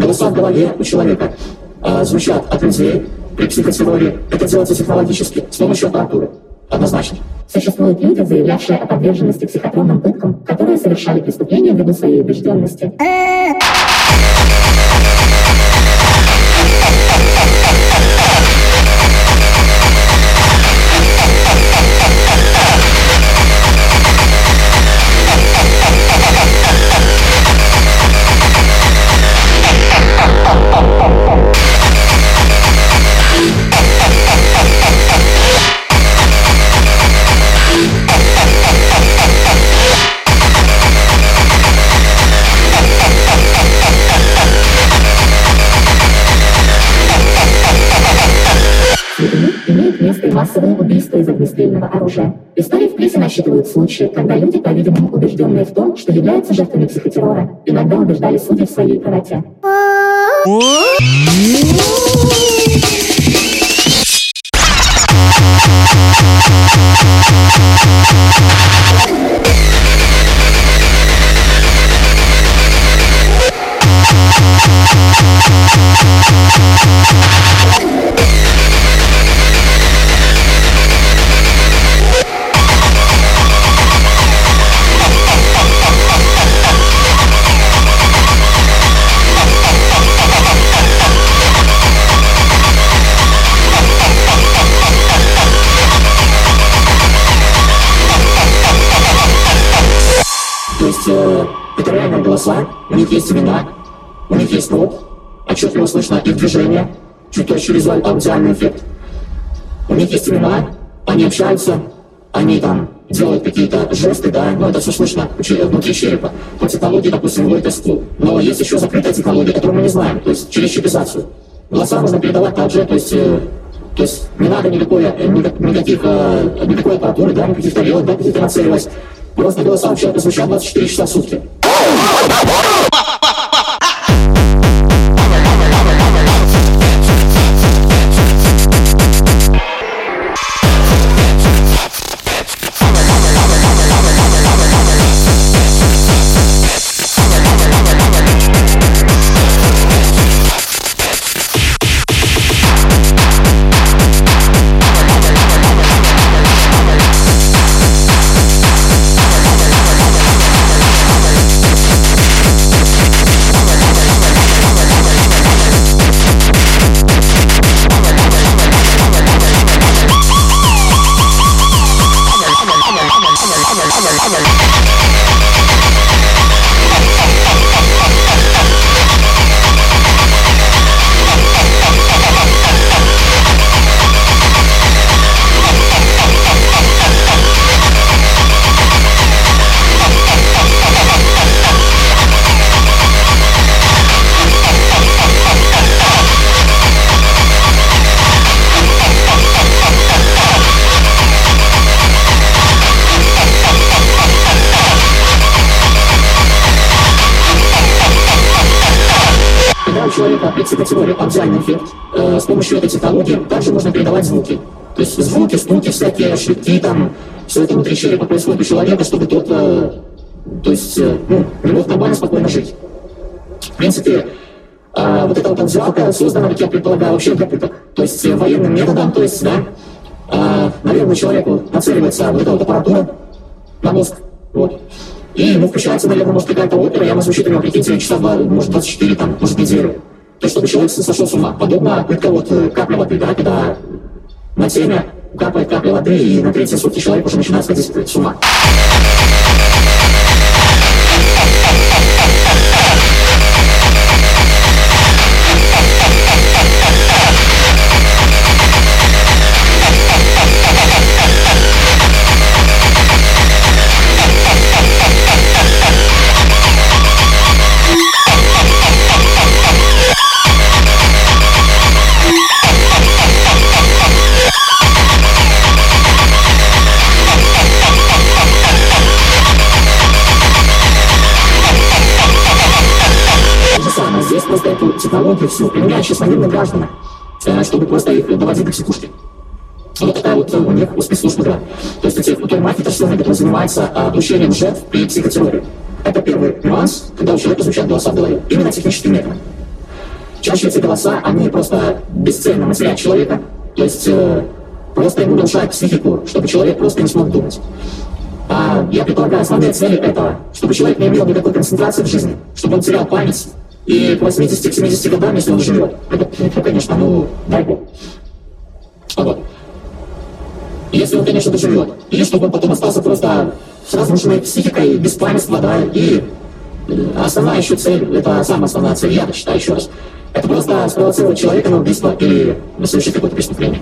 голоса в голове у человека э, звучат от людей при психотерроре. Это делается технологически, с помощью аппаратуры. Однозначно. Существуют люди, заявлявшие о подверженности психотронным пыткам, которые совершали преступления ввиду своей убежденности. Массовые убийства из огнестрельного оружия. Истории в прессе насчитывают случаи, когда люди, по-видимому, убежденные в том, что являются жертвами психотеррора, иногда убеждали судей в своей правоте. То голоса, у них есть имена, у них есть рот, отчетливо слышно их движение, чуть тоньше визуаль, аудиальный эффект. У них есть имена, они общаются, они там делают какие-то жесты, да, но это все слышно внутри черепа. По технологии, допустим, вводит СКУ. Но есть еще закрытая технология, которую мы не знаем, то есть через чипизацию. Голоса можно передавать также, то есть э, то есть не надо никакой, э, никак- никаких, э, никакой аппаратуры, да, никаких тарелок, да, каких-то нацеливать. Просто голоса вообще звучат 24 часа в сутки. Oh! У человека при психотерроре аудиальный эффект, с помощью этой технологии также можно передавать звуки. То есть звуки, стуки всякие, шлепки там, все это внутри черепа происходит у человека, чтобы тот, э, то есть, э, ну, не мог нормально, спокойно жить. В принципе, э, вот эта вот аудиалка создана, как я предполагаю, вообще для пыток. То есть э, военным методом, то есть, да, э, наверное, человеку нацеливается вот эта вот аппаратура на мозг, вот. И ему включается, наверное, может какая-то опера, и она звучит у него, прикиньте, часа два, может 24, там, может неделю. То чтобы человек сошел с ума. Подобно пытка вот э, капля воды, да, когда на теме капает капля воды, и на третьи сутки человек уже начинает сходить с ума. Технологию всю военные граждане, э, чтобы просто их доводить до психушки. Вот такая вот э, у них у спецслужб игра. То есть у тех, кто мафия-торговля, который занимается а, обучением жертв при психотерроре. Это первый нюанс, когда у человека звучат голоса в голове. Именно техническим методом. чаще эти голоса, они просто бесцельно матерят человека, то есть э, просто ему улучшают психику, чтобы человек просто не смог думать. А я предполагаю, основные цели этого, чтобы человек не имел никакой концентрации в жизни, чтобы он терял память, и к 80-70 годам, если он живет, это, конечно, ну, дай бог. А вот. Если он, конечно, доживет. Или чтобы он потом остался просто с разрушенной психикой, без памятства, да, и э, основная еще цель, это самая основная цель, я считаю еще раз, это просто спровоцировать человека на убийство или совершить какое-то преступление.